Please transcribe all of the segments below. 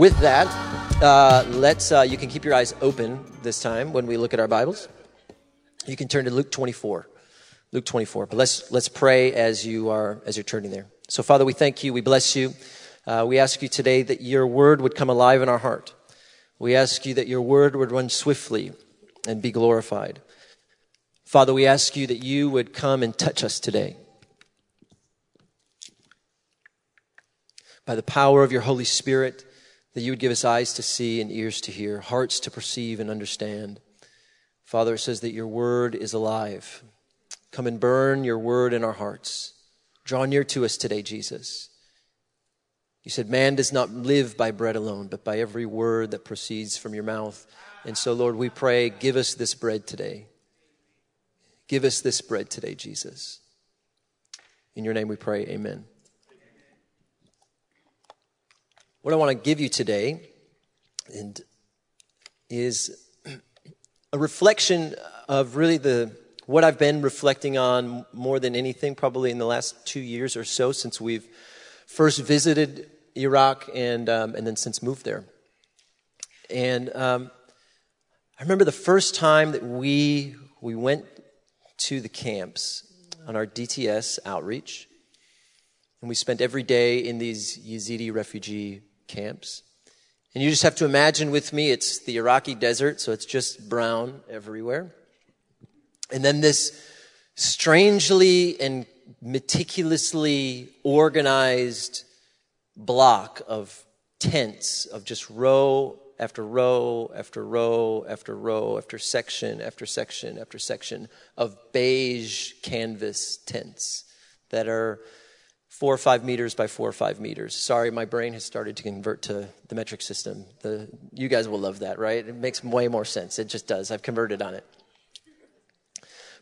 With that, uh, let's. Uh, you can keep your eyes open this time when we look at our Bibles. You can turn to Luke 24. Luke 24. But let's let's pray as you are as you're turning there. So, Father, we thank you. We bless you. Uh, we ask you today that your word would come alive in our heart. We ask you that your word would run swiftly and be glorified. Father, we ask you that you would come and touch us today. By the power of your Holy Spirit, that you would give us eyes to see and ears to hear, hearts to perceive and understand. Father, it says that your word is alive. Come and burn your word in our hearts. Draw near to us today, Jesus. You said, Man does not live by bread alone, but by every word that proceeds from your mouth. And so, Lord, we pray, give us this bread today. Give us this bread today, Jesus. In your name we pray, amen. What I want to give you today and is a reflection of really the what I've been reflecting on more than anything, probably in the last two years or so since we've first visited Iraq and um, and then since moved there. And um, I remember the first time that we we went to the camps on our DTS outreach, and we spent every day in these Yazidi refugee camps. And you just have to imagine with me, it's the Iraqi desert, so it's just brown everywhere. And then this strangely and meticulously organized block of tents of just row after row after row after row after section after section after section of beige canvas tents that are four or five meters by four or five meters. Sorry, my brain has started to convert to the metric system. The, you guys will love that, right? It makes way more sense. It just does. I've converted on it.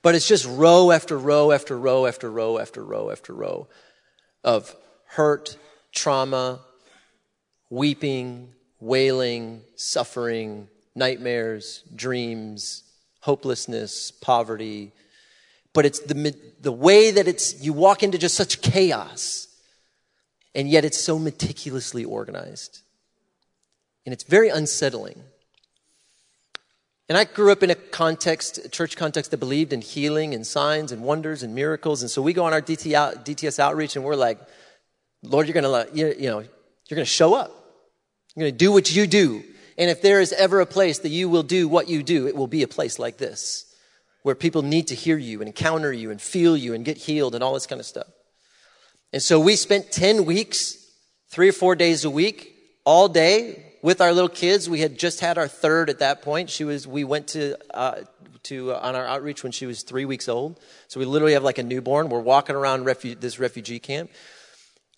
But it's just row after row after row after row after row after row of hurt, trauma, weeping, wailing, suffering, nightmares, dreams, hopelessness, poverty, but it's the, the way that it's, you walk into just such chaos, and yet it's so meticulously organized. And it's very unsettling. And I grew up in a context, a church context that believed in healing and signs and wonders and miracles. And so we go on our DT out, DTS outreach and we're like, Lord, you're going to, you, know, you're going to show up. You're going to do what you do. And if there is ever a place that you will do what you do, it will be a place like this where people need to hear you and encounter you and feel you and get healed and all this kind of stuff. And so we spent 10 weeks, three or four days a week, all day with our little kids. We had just had our third at that point. She was, we went to, uh, to, uh, on our outreach when she was three weeks old. So we literally have like a newborn. We're walking around refu- this refugee camp.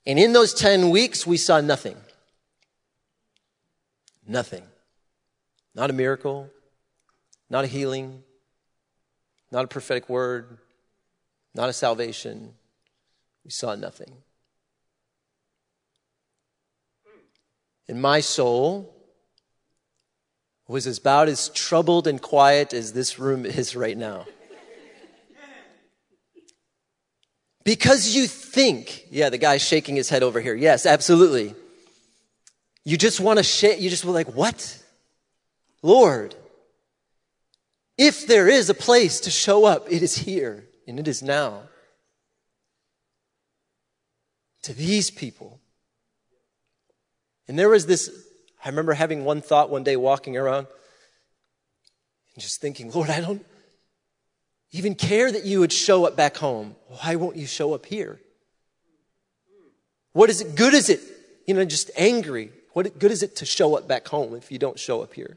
And in those 10 weeks, we saw nothing. Nothing. Not a miracle, not a healing, not a prophetic word, not a salvation. We saw nothing. And my soul was about as troubled and quiet as this room is right now. Because you think, yeah, the guy's shaking his head over here. Yes, absolutely. You just want to shake, you just were like, what? Lord, if there is a place to show up, it is here and it is now. To these people. And there was this, I remember having one thought one day walking around and just thinking, Lord, I don't even care that you would show up back home. Why won't you show up here? What is it? Good is it? You know, just angry. What good is it to show up back home if you don't show up here?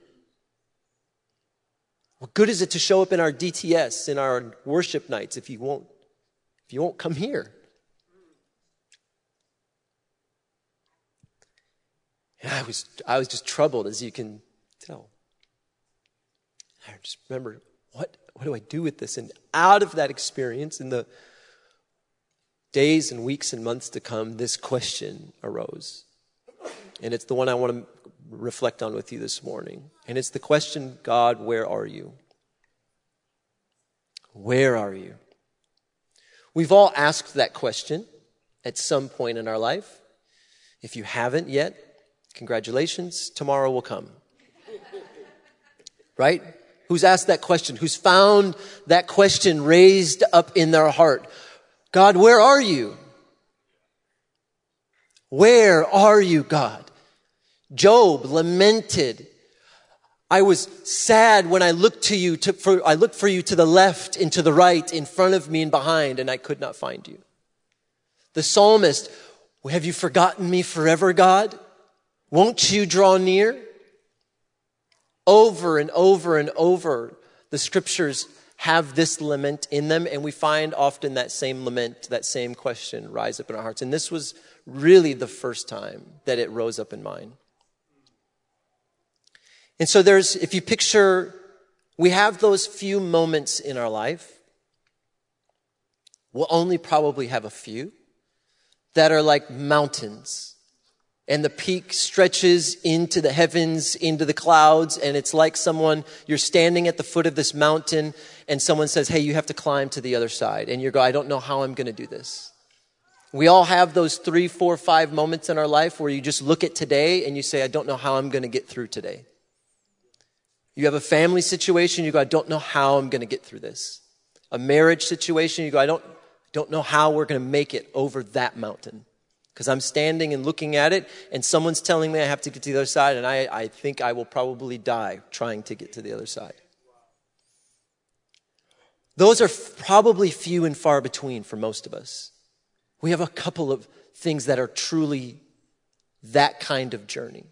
What good is it to show up in our DTS, in our worship nights, if you won't, if you won't come here? And I was, I was just troubled, as you can tell. I just remember, what, what do I do with this? And out of that experience, in the days and weeks and months to come, this question arose. And it's the one I want to reflect on with you this morning. And it's the question God, where are you? Where are you? We've all asked that question at some point in our life. If you haven't yet, Congratulations, tomorrow will come. Right? Who's asked that question? Who's found that question raised up in their heart? God, where are you? Where are you, God? Job lamented. I was sad when I looked to you, to, for, I looked for you to the left and to the right, in front of me and behind, and I could not find you. The psalmist, have you forgotten me forever, God? Won't you draw near? Over and over and over, the scriptures have this lament in them, and we find often that same lament, that same question rise up in our hearts. And this was really the first time that it rose up in mine. And so there's, if you picture, we have those few moments in our life. We'll only probably have a few that are like mountains. And the peak stretches into the heavens, into the clouds, and it's like someone, you're standing at the foot of this mountain, and someone says, Hey, you have to climb to the other side. And you go, I don't know how I'm going to do this. We all have those three, four, five moments in our life where you just look at today and you say, I don't know how I'm going to get through today. You have a family situation, you go, I don't know how I'm going to get through this. A marriage situation, you go, I don't, don't know how we're going to make it over that mountain. Because I'm standing and looking at it, and someone's telling me I have to get to the other side, and I, I think I will probably die trying to get to the other side. Those are probably few and far between for most of us. We have a couple of things that are truly that kind of journey.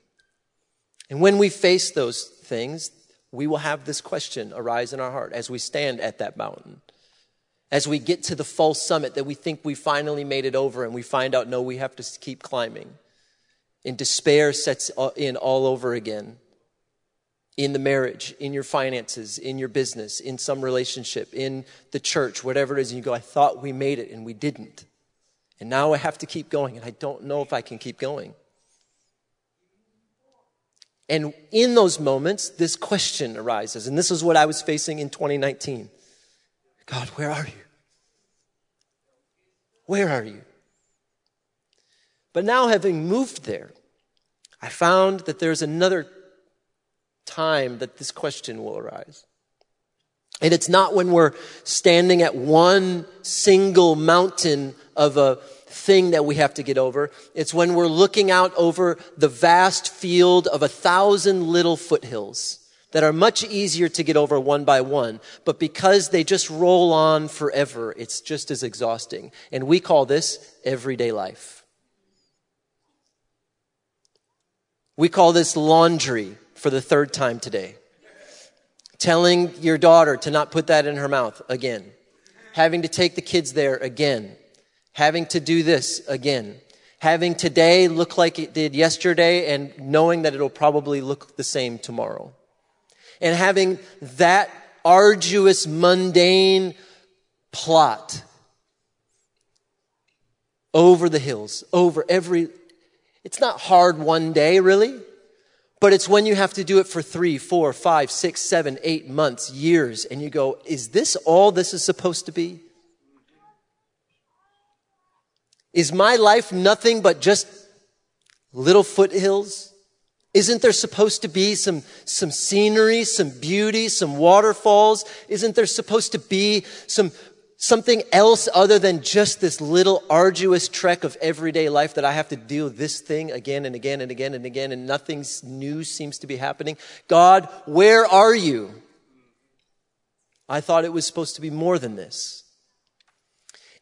And when we face those things, we will have this question arise in our heart as we stand at that mountain. As we get to the false summit that we think we finally made it over and we find out, no, we have to keep climbing. And despair sets in all over again. In the marriage, in your finances, in your business, in some relationship, in the church, whatever it is, and you go, I thought we made it and we didn't. And now I have to keep going, and I don't know if I can keep going. And in those moments, this question arises. And this is what I was facing in 2019 God, where are you? Where are you? But now, having moved there, I found that there's another time that this question will arise. And it's not when we're standing at one single mountain of a thing that we have to get over. It's when we're looking out over the vast field of a thousand little foothills that are much easier to get over one by one. But because they just roll on forever, it's just as exhausting. And we call this everyday life. We call this laundry for the third time today telling your daughter to not put that in her mouth again, having to take the kids there again, having to do this again, having today look like it did yesterday and knowing that it'll probably look the same tomorrow. And having that arduous, mundane plot over the hills, over every, it's not hard one day, really. But it's when you have to do it for three, four, five, six, seven, eight months, years, and you go, is this all this is supposed to be? Is my life nothing but just little foothills? Isn't there supposed to be some, some scenery, some beauty, some waterfalls? Isn't there supposed to be some something else other than just this little arduous trek of everyday life that I have to with this thing again and again and again and again and nothing new seems to be happening. God, where are you? I thought it was supposed to be more than this.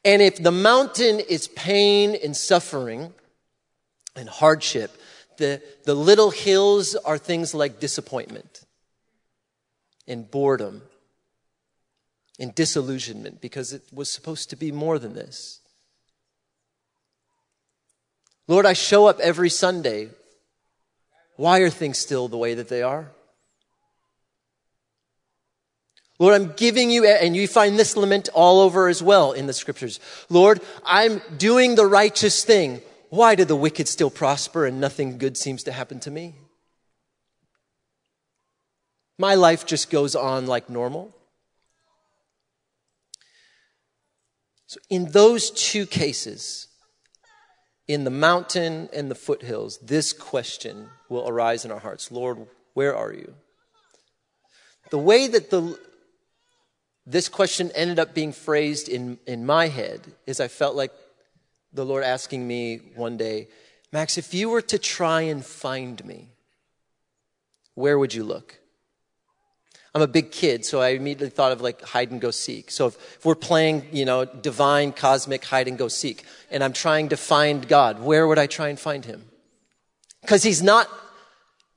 And if the mountain is pain and suffering and hardship, the, the little hills are things like disappointment and boredom and disillusionment because it was supposed to be more than this. Lord, I show up every Sunday. Why are things still the way that they are? Lord, I'm giving you, and you find this lament all over as well in the scriptures. Lord, I'm doing the righteous thing. Why do the wicked still prosper and nothing good seems to happen to me? My life just goes on like normal. So, in those two cases, in the mountain and the foothills, this question will arise in our hearts Lord, where are you? The way that the, this question ended up being phrased in, in my head is I felt like the Lord asking me one day, Max, if you were to try and find me, where would you look? I'm a big kid, so I immediately thought of like hide and go seek. So if, if, we're playing, you know, divine, cosmic hide and go seek, and I'm trying to find God, where would I try and find him? Because he's not,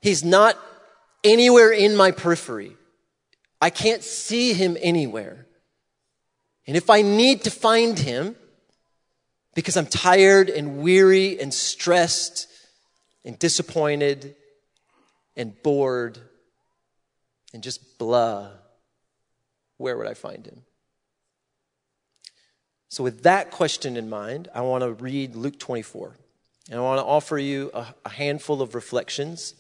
he's not anywhere in my periphery. I can't see him anywhere. And if I need to find him, because I'm tired and weary and stressed and disappointed and bored and just blah, where would I find him? So, with that question in mind, I want to read Luke 24. And I want to offer you a, a handful of reflections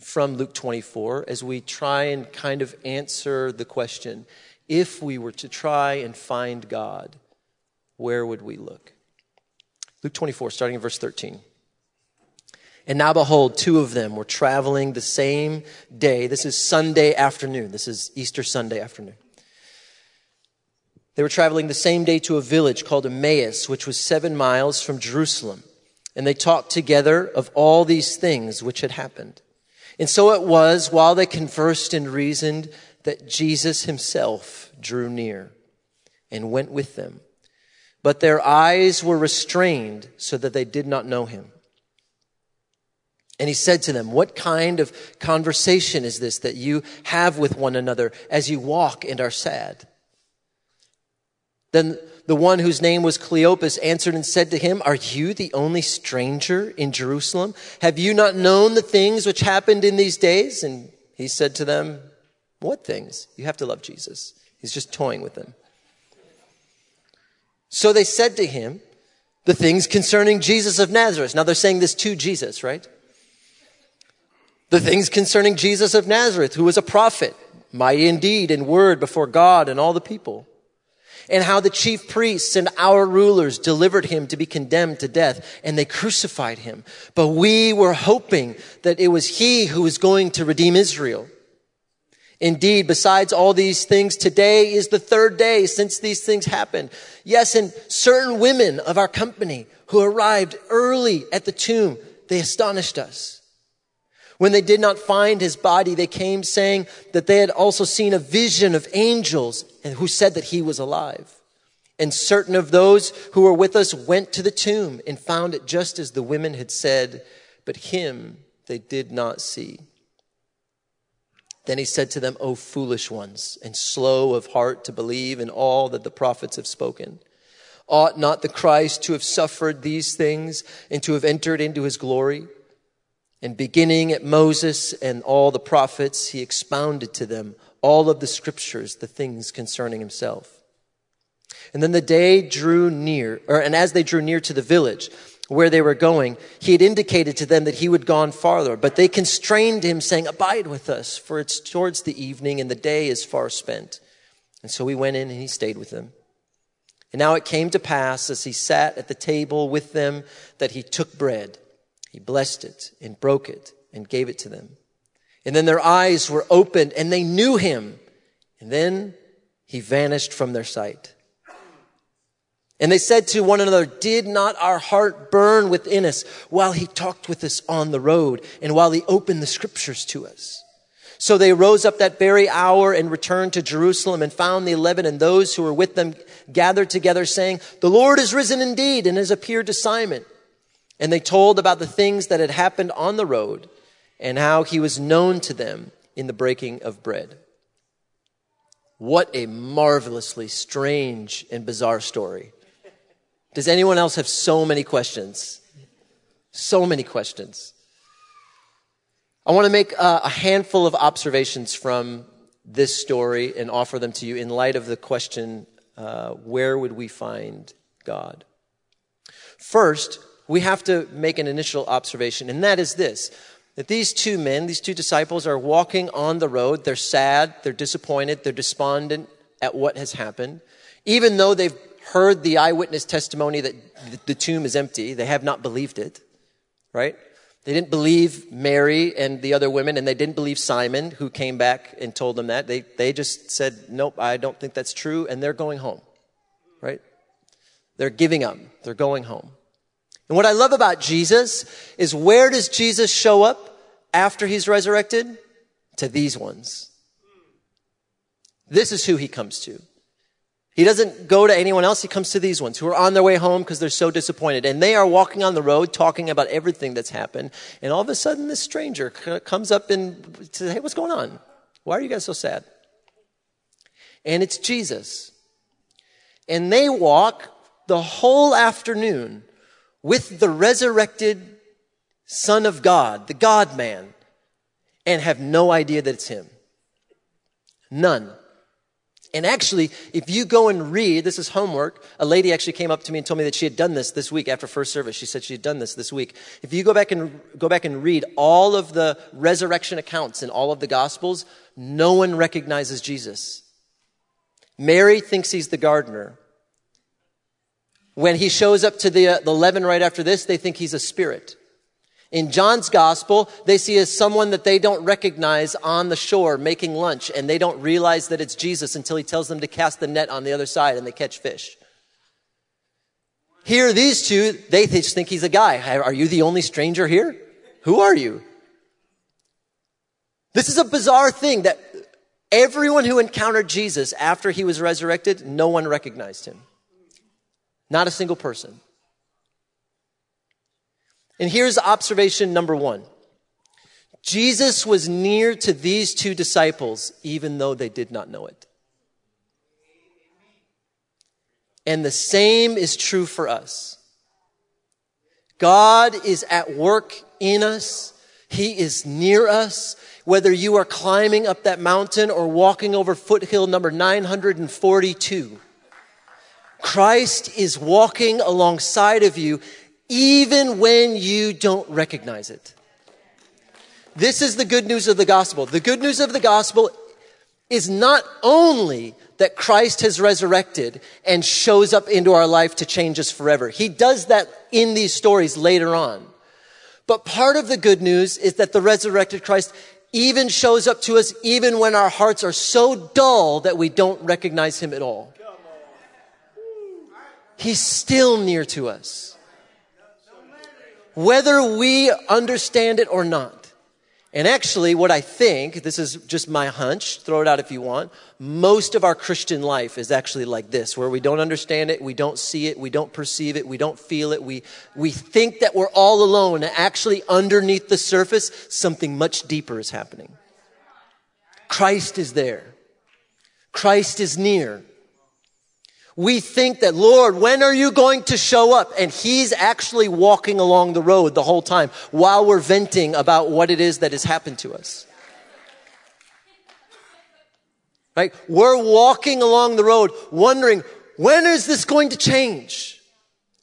from Luke 24 as we try and kind of answer the question if we were to try and find God, where would we look? Luke 24, starting in verse 13. And now behold, two of them were traveling the same day. This is Sunday afternoon. This is Easter Sunday afternoon. They were traveling the same day to a village called Emmaus, which was seven miles from Jerusalem. And they talked together of all these things which had happened. And so it was while they conversed and reasoned that Jesus himself drew near and went with them. But their eyes were restrained so that they did not know him. And he said to them, What kind of conversation is this that you have with one another as you walk and are sad? Then the one whose name was Cleopas answered and said to him, Are you the only stranger in Jerusalem? Have you not known the things which happened in these days? And he said to them, What things? You have to love Jesus. He's just toying with them. So they said to him, The things concerning Jesus of Nazareth. Now they're saying this to Jesus, right? The things concerning Jesus of Nazareth, who was a prophet, mighty indeed in word before God and all the people. And how the chief priests and our rulers delivered him to be condemned to death and they crucified him. But we were hoping that it was he who was going to redeem Israel. Indeed, besides all these things, today is the third day since these things happened. Yes, and certain women of our company who arrived early at the tomb, they astonished us. When they did not find his body, they came saying that they had also seen a vision of angels and who said that he was alive. And certain of those who were with us went to the tomb and found it just as the women had said, but him they did not see. Then he said to them, O foolish ones, and slow of heart to believe in all that the prophets have spoken. Ought not the Christ to have suffered these things and to have entered into his glory? And beginning at Moses and all the prophets, he expounded to them all of the scriptures, the things concerning himself. And then the day drew near, or, and as they drew near to the village where they were going, he had indicated to them that he would gone farther, but they constrained him saying, abide with us, for it's towards the evening and the day is far spent. And so he went in and he stayed with them. And now it came to pass as he sat at the table with them that he took bread he blessed it and broke it and gave it to them. And then their eyes were opened and they knew him. And then he vanished from their sight. And they said to one another, Did not our heart burn within us while he talked with us on the road and while he opened the scriptures to us? So they rose up that very hour and returned to Jerusalem and found the eleven and those who were with them gathered together saying, The Lord is risen indeed and has appeared to Simon. And they told about the things that had happened on the road and how he was known to them in the breaking of bread. What a marvelously strange and bizarre story. Does anyone else have so many questions? So many questions. I want to make a handful of observations from this story and offer them to you in light of the question uh, where would we find God? First, we have to make an initial observation, and that is this that these two men, these two disciples, are walking on the road. They're sad, they're disappointed, they're despondent at what has happened. Even though they've heard the eyewitness testimony that the tomb is empty. They have not believed it, right? They didn't believe Mary and the other women, and they didn't believe Simon, who came back and told them that. They, they just said, Nope, I don't think that's true, and they're going home, right? They're giving up. They're going home. And what I love about Jesus is where does Jesus show up after he's resurrected? To these ones. This is who he comes to. He doesn't go to anyone else. He comes to these ones who are on their way home because they're so disappointed. And they are walking on the road talking about everything that's happened. And all of a sudden, this stranger comes up and says, Hey, what's going on? Why are you guys so sad? And it's Jesus. And they walk the whole afternoon with the resurrected Son of God, the God man, and have no idea that it's him. None. And actually, if you go and read, this is homework. A lady actually came up to me and told me that she had done this this week after first service. She said she had done this this week. If you go back and go back and read all of the resurrection accounts in all of the gospels, no one recognizes Jesus. Mary thinks he's the gardener. When he shows up to the, uh, the eleven right after this, they think he's a spirit. In John's gospel, they see as someone that they don't recognize on the shore making lunch, and they don't realize that it's Jesus until he tells them to cast the net on the other side and they catch fish. Here, these two, they just think he's a guy. Are you the only stranger here? Who are you? This is a bizarre thing that everyone who encountered Jesus after he was resurrected, no one recognized him. Not a single person. And here's observation number one. Jesus was near to these two disciples, even though they did not know it. And the same is true for us. God is at work in us. He is near us. Whether you are climbing up that mountain or walking over foothill number 942, Christ is walking alongside of you even when you don't recognize it. This is the good news of the gospel. The good news of the gospel is not only that Christ has resurrected and shows up into our life to change us forever. He does that in these stories later on. But part of the good news is that the resurrected Christ even shows up to us even when our hearts are so dull that we don't recognize him at all. He's still near to us whether we understand it or not. And actually, what I think, this is just my hunch, throw it out if you want, most of our Christian life is actually like this, where we don't understand it, we don't see it, we don't perceive it, we don't feel it, we, we think that we're all alone, and actually underneath the surface, something much deeper is happening. Christ is there. Christ is near we think that, Lord, when are you going to show up? And He's actually walking along the road the whole time while we're venting about what it is that has happened to us. Right? We're walking along the road wondering, when is this going to change?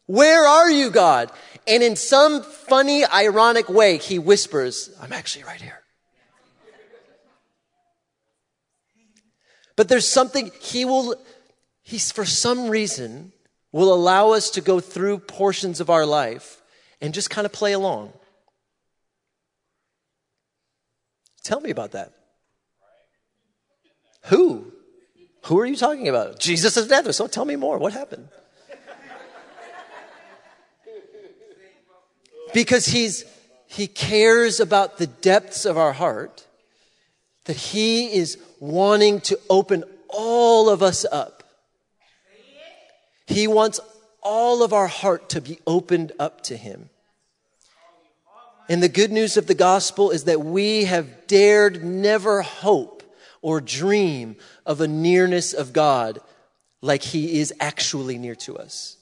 Where are you, God? And in some funny, ironic way, He whispers, I'm actually right here. But there's something He will, He's, for some reason, will allow us to go through portions of our life and just kind of play along. Tell me about that. Who? Who are you talking about? Jesus of Nazareth. So tell me more. What happened? Because he's, he cares about the depths of our heart, that he is wanting to open all of us up he wants all of our heart to be opened up to Him. And the good news of the gospel is that we have dared never hope or dream of a nearness of God like He is actually near to us.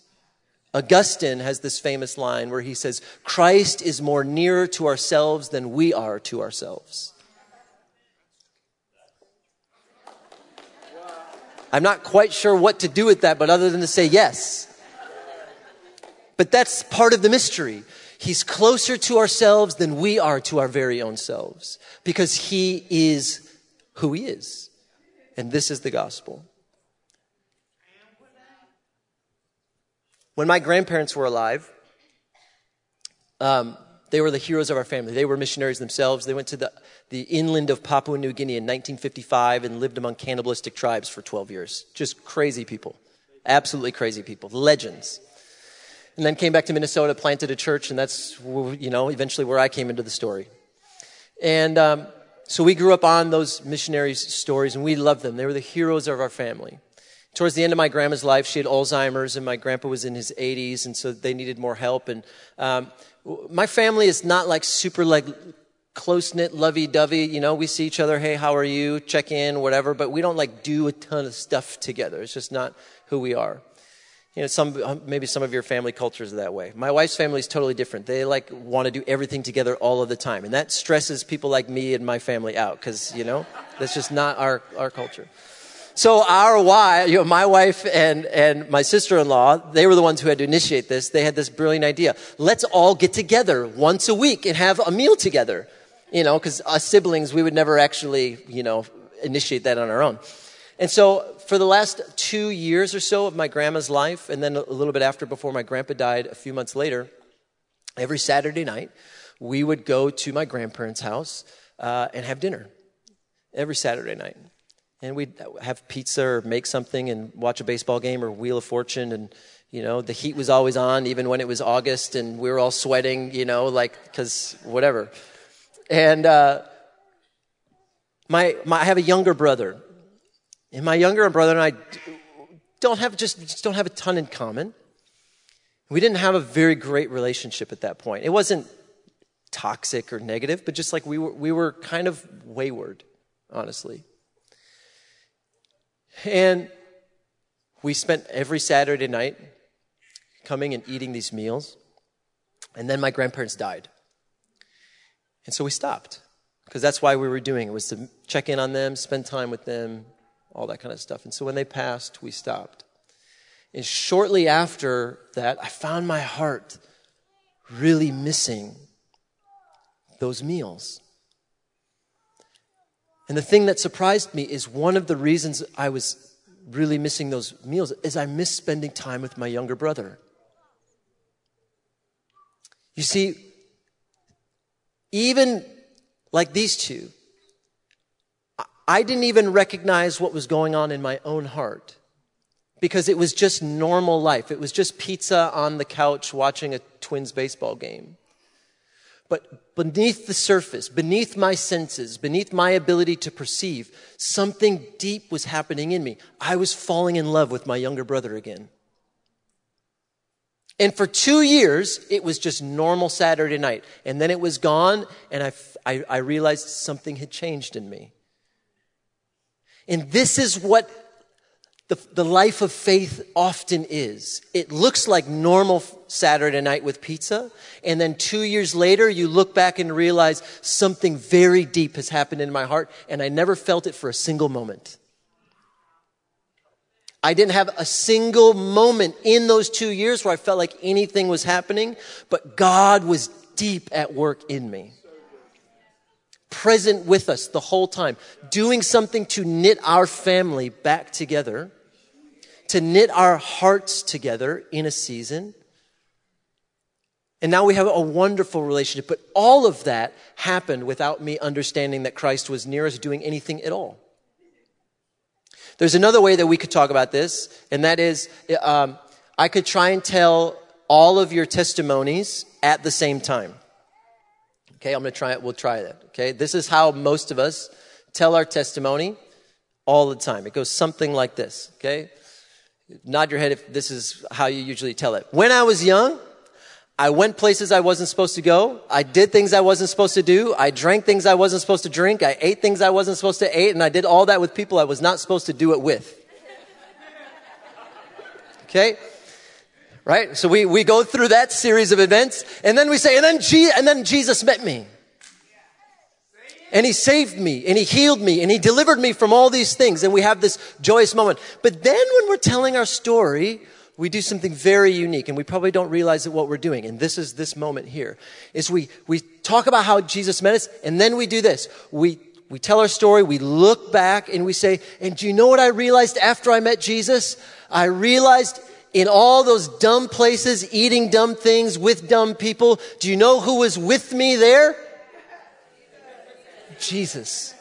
Augustine has this famous line where he says, Christ is more nearer to ourselves than we are to ourselves. I'm not quite sure what to do with that, but other than to say yes. But that's part of the mystery. He's closer to ourselves than we are to our very own selves because he is who he is. And this is the gospel. When my grandparents were alive, um, they were the heroes of our family. They were missionaries themselves. They went to the, the inland of Papua New Guinea in 1955 and lived among cannibalistic tribes for 12 years. Just crazy people. Absolutely crazy people. Legends. And then came back to Minnesota, planted a church, and that's, you know, eventually where I came into the story. And um, so we grew up on those missionaries' stories, and we loved them. They were the heroes of our family. Towards the end of my grandma's life, she had Alzheimer's, and my grandpa was in his 80s, and so they needed more help. And um, my family is not like super like close knit, lovey dovey. You know, we see each other. Hey, how are you? Check in, whatever. But we don't like do a ton of stuff together. It's just not who we are. You know, some maybe some of your family cultures are that way. My wife's family is totally different. They like want to do everything together all of the time, and that stresses people like me and my family out because you know that's just not our our culture. So our wife, you know, my wife and, and my sister-in-law, they were the ones who had to initiate this. They had this brilliant idea. Let's all get together once a week and have a meal together. You know, cause us siblings, we would never actually, you know, initiate that on our own. And so for the last two years or so of my grandma's life, and then a little bit after before my grandpa died a few months later, every Saturday night, we would go to my grandparents' house uh, and have dinner every Saturday night and we'd have pizza or make something and watch a baseball game or Wheel of Fortune and you know the heat was always on even when it was August and we were all sweating you know like because whatever. And uh, my, my I have a younger brother. And my younger brother and I don't have just, just don't have a ton in common. We didn't have a very great relationship at that point. It wasn't toxic or negative but just like we were we were kind of wayward honestly and we spent every Saturday night coming and eating these meals. And then my grandparents died. And so we stopped because that's why we were doing it was to check in on them, spend time with them, all that kind of stuff. And so when they passed, we stopped. And shortly after that, I found my heart really missing those meals. And the thing that surprised me is one of the reasons I was really missing those meals is I miss spending time with my younger brother. You see, even like these two, I didn't even recognize what was going on in my own heart because it was just normal life. It was just pizza on the couch watching a Twins baseball game. But beneath the surface, beneath my senses, beneath my ability to perceive, something deep was happening in me. I was falling in love with my younger brother again. And for two years, it was just normal Saturday night. And then it was gone, and I, I, I realized something had changed in me. And this is what the, the life of faith often is. It looks like normal Saturday night with pizza. And then two years later, you look back and realize something very deep has happened in my heart. And I never felt it for a single moment. I didn't have a single moment in those two years where I felt like anything was happening, but God was deep at work in me. Present with us the whole time, doing something to knit our family back together to knit our hearts together in a season. And now we have a wonderful relationship. But all of that happened without me understanding that Christ was near us doing anything at all. There's another way that we could talk about this, and that is um, I could try and tell all of your testimonies at the same time. Okay, I'm to try it. We'll try that. Okay, this is how most of us tell our testimony all the time. It goes something like this. Okay, Nod your head if this is how you usually tell it. When I was young, I went places I wasn't supposed to go. I did things I wasn't supposed to do. I drank things I wasn't supposed to drink. I ate things I wasn't supposed to eat. And I did all that with people I was not supposed to do it with. Okay? Right? So we, we go through that series of events and then we say, and then, Je- and then Jesus met me and he saved me and he healed me and he delivered me from all these things and we have this joyous moment. But then when we're telling our story, we do something very unique and we probably don't realize that what we're doing. And this is this moment here is we, we talk about how Jesus met us and then we do this. We, we tell our story, we look back and we say, and do you know what I realized after I met Jesus? I realized in all those dumb places, eating dumb things with dumb people. Do you know who was with me there? Jesus.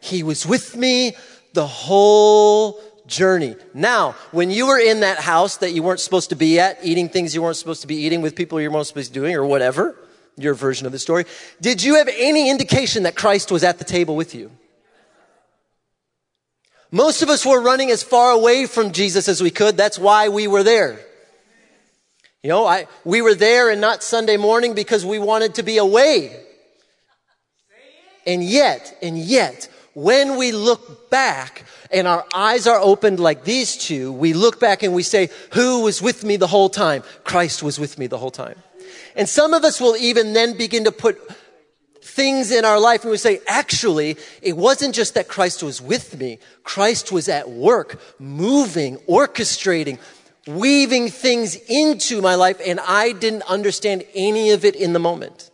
He was with me the whole journey. Now, when you were in that house that you weren't supposed to be at, eating things you weren't supposed to be eating with people you weren't supposed to be doing or whatever, your version of the story, did you have any indication that Christ was at the table with you? Most of us were running as far away from Jesus as we could. That's why we were there. You know, I, we were there and not Sunday morning because we wanted to be away. And yet, and yet, when we look back and our eyes are opened like these two, we look back and we say, who was with me the whole time? Christ was with me the whole time. And some of us will even then begin to put things in our life and we say, actually, it wasn't just that Christ was with me. Christ was at work, moving, orchestrating, weaving things into my life and I didn't understand any of it in the moment.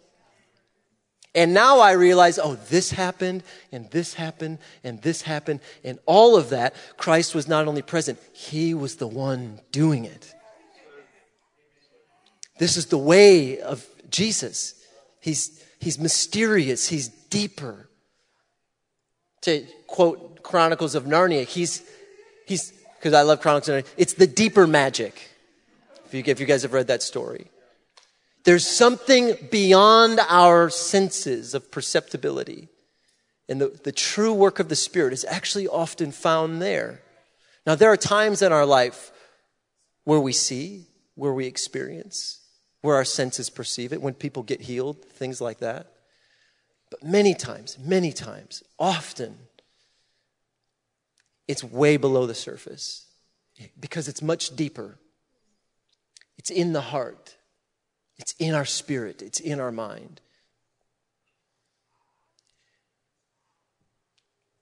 And now I realize, oh, this happened and this happened and this happened and all of that, Christ was not only present, He was the one doing it. This is the way of Jesus. He's, He's mysterious. He's deeper. To quote Chronicles of Narnia, he's, he's, because I love Chronicles of Narnia, it's the deeper magic. If you, if you guys have read that story. There's something beyond our senses of perceptibility. And the, the true work of the Spirit is actually often found there. Now, there are times in our life where we see, where we experience, where our senses perceive it, when people get healed, things like that. But many times, many times, often, it's way below the surface because it's much deeper. It's in the heart, it's in our spirit, it's in our mind.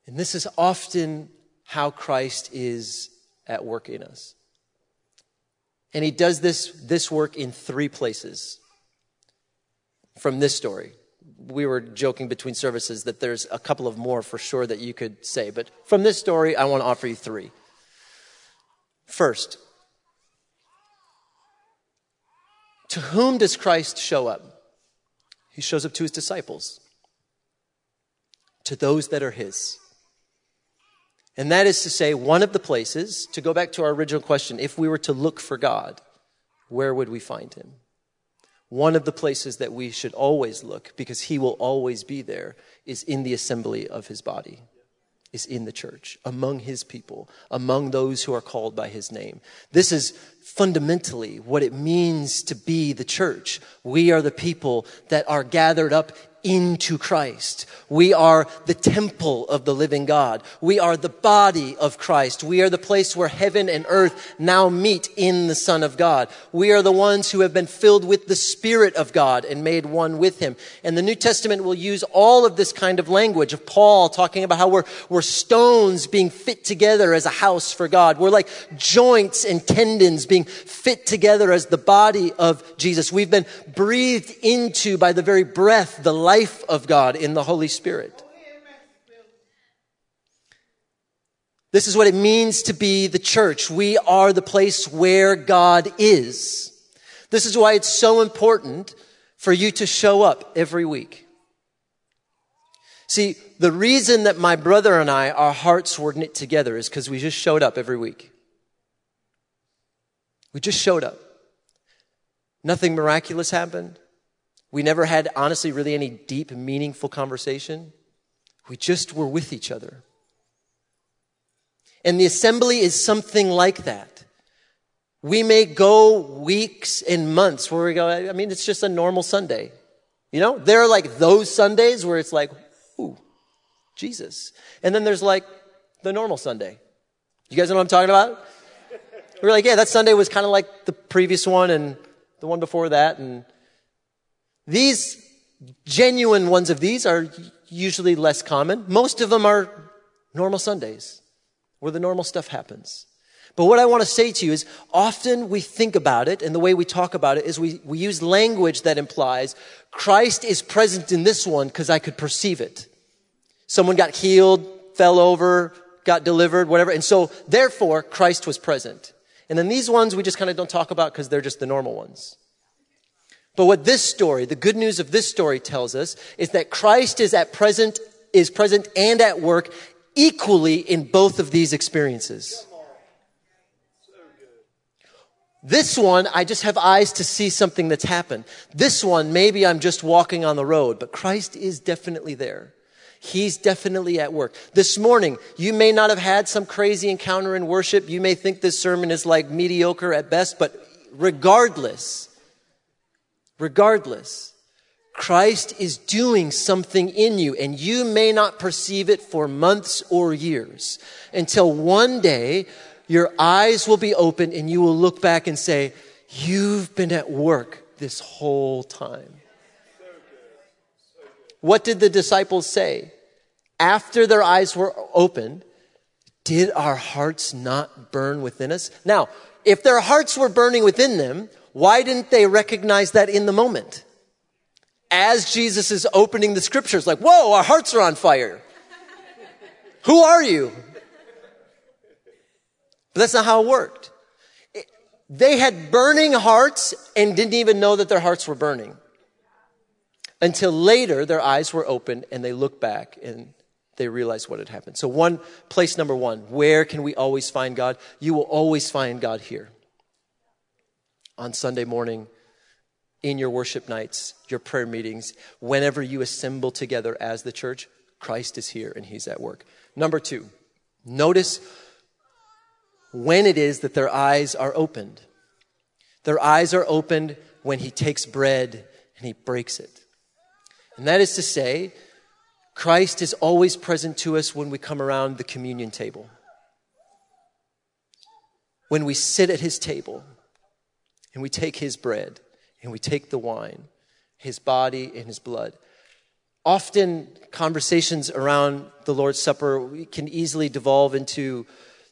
And this is often how Christ is at work in us. And he does this, this work in three places from this story. We were joking between services that there's a couple of more for sure that you could say, but from this story, I want to offer you three. First, to whom does Christ show up? He shows up to his disciples, to those that are his. And that is to say, one of the places, to go back to our original question, if we were to look for God, where would we find him? One of the places that we should always look, because he will always be there, is in the assembly of his body, is in the church, among his people, among those who are called by his name. This is fundamentally what it means to be the church. We are the people that are gathered up into Christ. We are the temple of the living God. We are the body of Christ. We are the place where heaven and earth now meet in the Son of God. We are the ones who have been filled with the Spirit of God and made one with Him. And the New Testament will use all of this kind of language of Paul talking about how we're, we're stones being fit together as a house for God. We're like joints and tendons being fit together as the body of Jesus. We've been breathed into by the very breath, the life life of God in the Holy Spirit. This is what it means to be the church. We are the place where God is. This is why it's so important for you to show up every week. See, the reason that my brother and I, our hearts were knit together is because we just showed up every week. We just showed up. Nothing miraculous happened. We never had, honestly, really any deep, meaningful conversation. We just were with each other. And the assembly is something like that. We may go weeks and months where we go, I mean, it's just a normal Sunday. You know, there are like those Sundays where it's like, ooh, Jesus. And then there's like the normal Sunday. You guys know what I'm talking about? We're like, yeah, that Sunday was kind of like the previous one and the one before that. And these genuine ones of these are usually less common. Most of them are normal Sundays where the normal stuff happens. But what I want to say to you is often we think about it and the way we talk about it is we, we use language that implies Christ is present in this one because I could perceive it. Someone got healed, fell over, got delivered, whatever. And so, therefore, Christ was present. And then these ones we just kind of don't talk about because they're just the normal ones. But what this story, the good news of this story tells us is that Christ is at present, is present and at work equally in both of these experiences. This one, I just have eyes to see something that's happened. This one, maybe I'm just walking on the road, but Christ is definitely there. He's definitely at work. This morning, you may not have had some crazy encounter in worship. You may think this sermon is like mediocre at best, but regardless, regardless, Christ is doing something in you and you may not perceive it for months or years until one day your eyes will be open and you will look back and say, You've been at work this whole time. What did the disciples say? After their eyes were opened, did our hearts not burn within us? Now, if their hearts were burning within them, why didn't they recognize that in the moment? As Jesus is opening the scriptures, like, whoa, our hearts are on fire. Who are you? But that's not how it worked. They had burning hearts and didn't even know that their hearts were burning. Until later, their eyes were opened and they looked back and they realized what had happened. So, one place number one, where can we always find God? You will always find God here. On Sunday morning, in your worship nights, your prayer meetings, whenever you assemble together as the church, Christ is here and he's at work. Number two, notice when it is that their eyes are opened. Their eyes are opened when he takes bread and he breaks it. And that is to say, Christ is always present to us when we come around the communion table. When we sit at his table and we take his bread and we take the wine, his body and his blood. Often conversations around the Lord's Supper can easily devolve into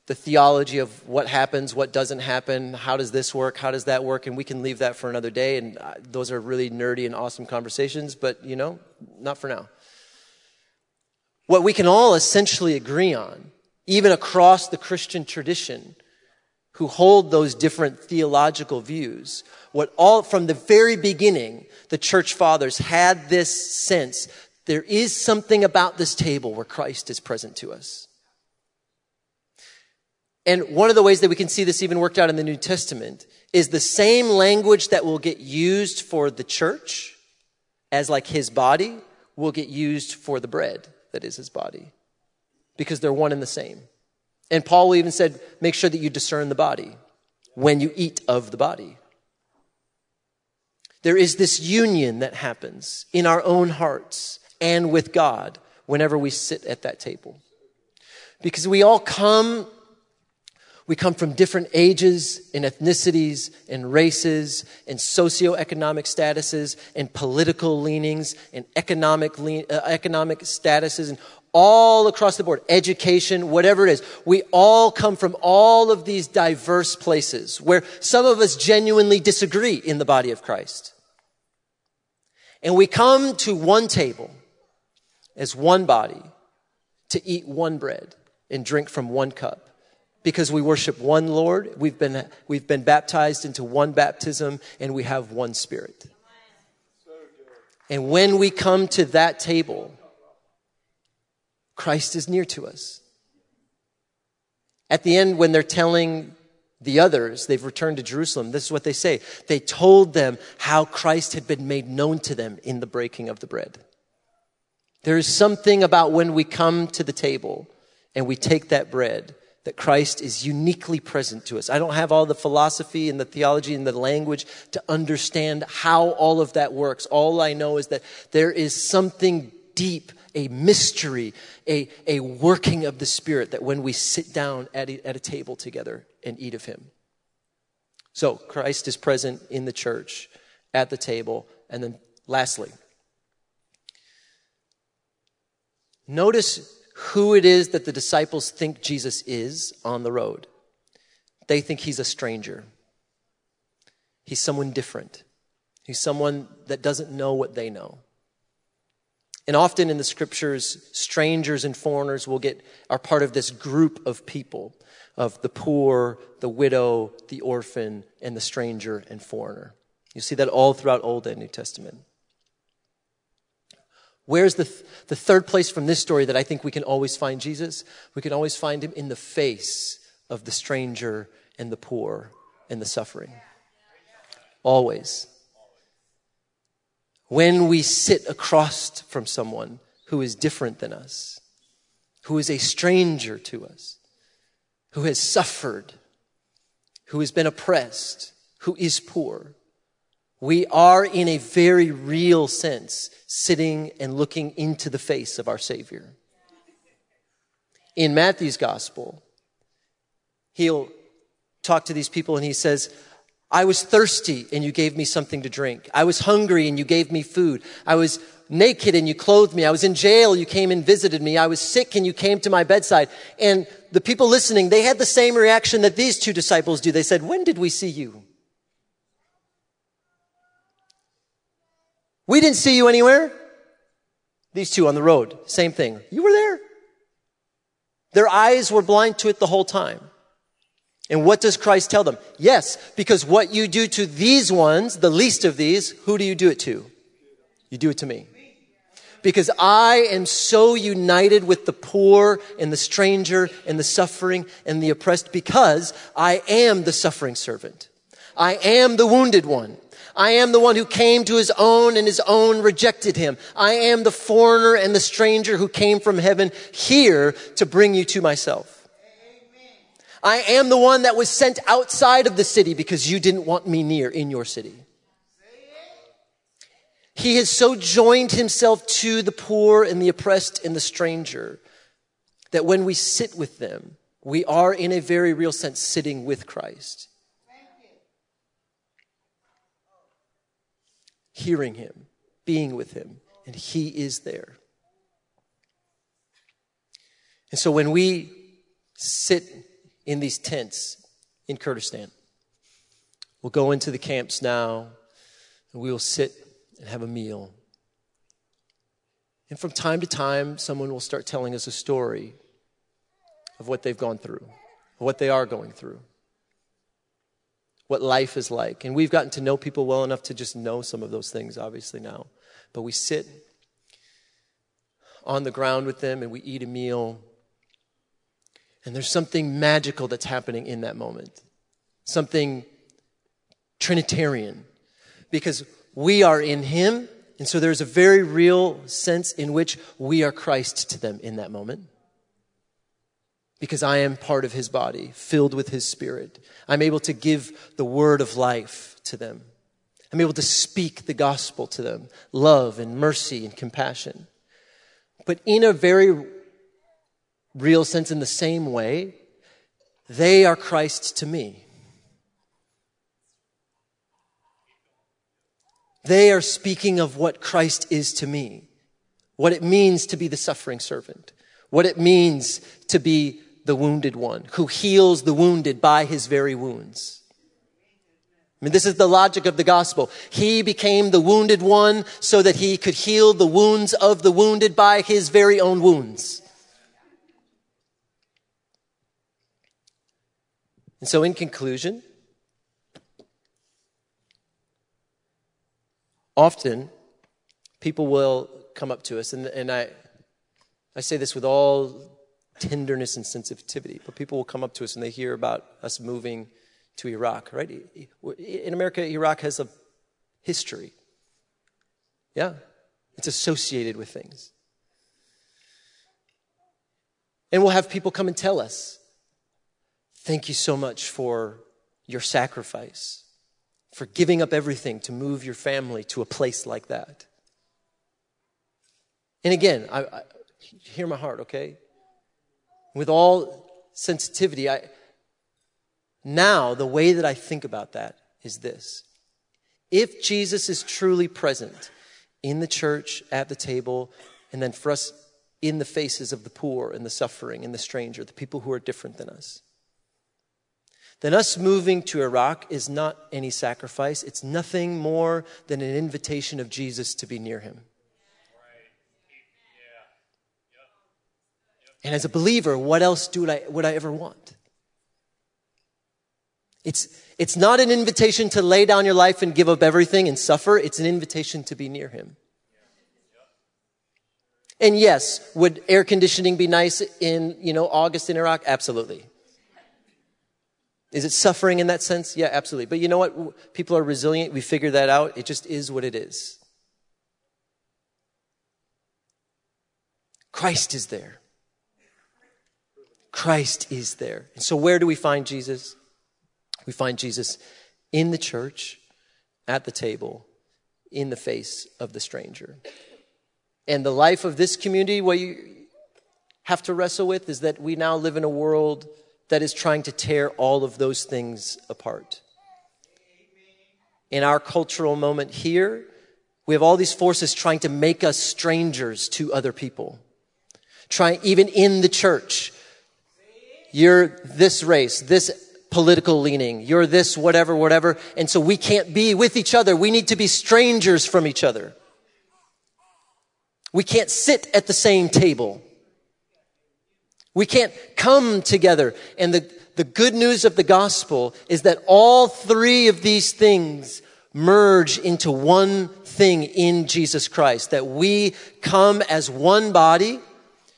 the theology of what happens, what doesn't happen, how does this work, how does that work, and we can leave that for another day. And uh, those are really nerdy and awesome conversations, but you know, not for now. What we can all essentially agree on, even across the Christian tradition, who hold those different theological views, what all, from the very beginning, the church fathers had this sense there is something about this table where Christ is present to us. And one of the ways that we can see this even worked out in the New Testament is the same language that will get used for the church as like his body will get used for the bread that is his body because they're one and the same. And Paul even said, make sure that you discern the body when you eat of the body. There is this union that happens in our own hearts and with God whenever we sit at that table. Because we all come we come from different ages and ethnicities and races and socioeconomic statuses and political leanings and economic, lean, uh, economic statuses and all across the board, education, whatever it is. We all come from all of these diverse places where some of us genuinely disagree in the body of Christ. And we come to one table as one body to eat one bread and drink from one cup because we worship one Lord. We've been, we've been baptized into one baptism and we have one spirit. And when we come to that table, Christ is near to us. At the end, when they're telling the others, they've returned to Jerusalem, this is what they say. They told them how Christ had been made known to them in the breaking of the bread. There is something about when we come to the table and we take that bread that Christ is uniquely present to us. I don't have all the philosophy and the theology and the language to understand how all of that works. All I know is that there is something deep, a mystery, a, a working of the Spirit that when we sit down at a, at a table together and eat of Him. So Christ is present in the church at the table. And then lastly, notice who it is that the disciples think Jesus is on the road. They think he's a stranger. He's someone different. He's someone that doesn't know what they know. And often in the scriptures, strangers and foreigners will get, are part of this group of people of the poor, the widow, the orphan, and the stranger and foreigner. You see that all throughout Old and New Testament. Where's the, th- the third place from this story that I think we can always find Jesus? We can always find him in the face of the stranger and the poor and the suffering. Always. When we sit across from someone who is different than us, who is a stranger to us, who has suffered, who has been oppressed, who is poor, we are in a very real sense sitting and looking into the face of our Savior. In Matthew's gospel, he'll talk to these people and he says, I was thirsty and you gave me something to drink. I was hungry and you gave me food. I was naked and you clothed me. I was in jail. You came and visited me. I was sick and you came to my bedside. And the people listening, they had the same reaction that these two disciples do. They said, when did we see you? We didn't see you anywhere. These two on the road, same thing. You were there. Their eyes were blind to it the whole time. And what does Christ tell them? Yes, because what you do to these ones, the least of these, who do you do it to? You do it to me. Because I am so united with the poor and the stranger and the suffering and the oppressed because I am the suffering servant. I am the wounded one. I am the one who came to his own and his own rejected him. I am the foreigner and the stranger who came from heaven here to bring you to myself. I am the one that was sent outside of the city because you didn't want me near in your city. He has so joined himself to the poor and the oppressed and the stranger that when we sit with them, we are in a very real sense sitting with Christ. hearing him, being with him, and he is there. And so when we sit in these tents in Kurdistan, we'll go into the camps now and we will sit and have a meal. And from time to time, someone will start telling us a story of what they've gone through, what they are going through what life is like. And we've gotten to know people well enough to just know some of those things, obviously, now. But we sit on the ground with them and we eat a meal. And there's something magical that's happening in that moment, something Trinitarian, because we are in Him. And so there's a very real sense in which we are Christ to them in that moment because I am part of his body, filled with his spirit. I'm able to give the word of life to them. I'm able to speak the gospel to them, love and mercy and compassion. But in a very real sense, in the same way, they are Christ to me. They are speaking of what Christ is to me, what it means to be the suffering servant, what it means to be the wounded one, who heals the wounded by his very wounds. I mean, this is the logic of the gospel. He became the wounded one so that he could heal the wounds of the wounded by his very own wounds. And so, in conclusion, often people will come up to us, and, and I, I say this with all tenderness and sensitivity. But people will come up to us and they hear about us moving to Iraq, right? In America, Iraq has a history. Yeah, it's associated with things. And we'll have people come and tell us, Thank you so much for your sacrifice, for giving up everything to move your family to a place like that. And again, I, I hear my heart, okay? with all sensitivity, I, now the way that I think about that is this. If Jesus is truly present in the church, at the table, and then for us in the faces of the poor and the suffering and the stranger, the people who are different than us, then us moving to Iraq is not any sacrifice. It's nothing more than an invitation of Jesus to be near him. And as a believer, what else do I, would I ever want? It's, it's not an invitation to lay down your life and give up everything and suffer. It's an invitation to be near Him. And yes, would air conditioning be nice in, you know, August in Iraq? Absolutely. Is it suffering in that sense? Yeah, absolutely. But you know what? People are resilient. We figure that out. It just is what it is. Christ is there. Christ is there. And so where do we find Jesus? We find Jesus in the church, at the table, in the face of the stranger. And the life of this community, what you have to wrestle with is that we now live in a world that is trying to tear all of those things apart. In our cultural moment here, we have all these forces trying to make us strangers to other people. Trying, even in the church, you're this race, this political leaning, you're this whatever, whatever, and so we can't be with each other. We need to be strangers from each other. We can't sit at the same table. We can't come together. And the, the good news of the gospel is that all three of these things merge into one thing in Jesus Christ. That we come as one body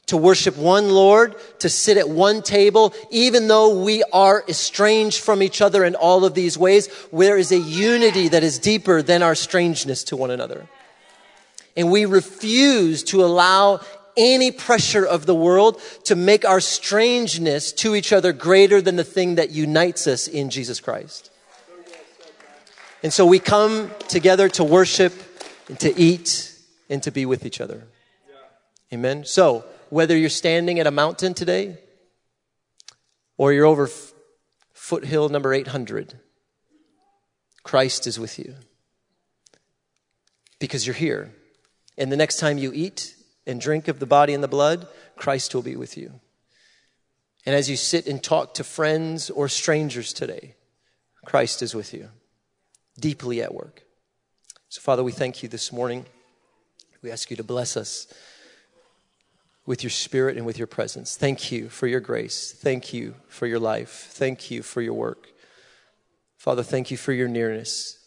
to worship one Lord, to sit at one table, even though we are estranged from each other in all of these ways, there is a unity that is deeper than our strangeness to one another. And we refuse to allow any pressure of the world to make our strangeness to each other greater than the thing that unites us in Jesus Christ. And so we come together to worship and to eat and to be with each other. Amen. So, whether you're standing at a mountain today or you're over f- foothill number 800, Christ is with you because you're here. And the next time you eat and drink of the body and the blood, Christ will be with you. And as you sit and talk to friends or strangers today, Christ is with you, deeply at work. So, Father, we thank you this morning. We ask you to bless us with your spirit and with your presence. Thank you for your grace. Thank you for your life. Thank you for your work. Father, thank you for your nearness.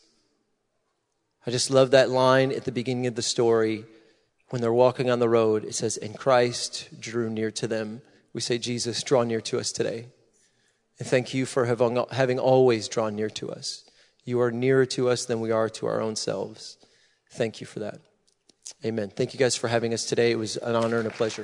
I just love that line at the beginning of the story when they're walking on the road. It says, And Christ drew near to them. We say, Jesus, draw near to us today. And thank you for having always drawn near to us. You are nearer to us than we are to our own selves. Thank you for that. Amen. Thank you guys for having us today. It was an honor and a pleasure.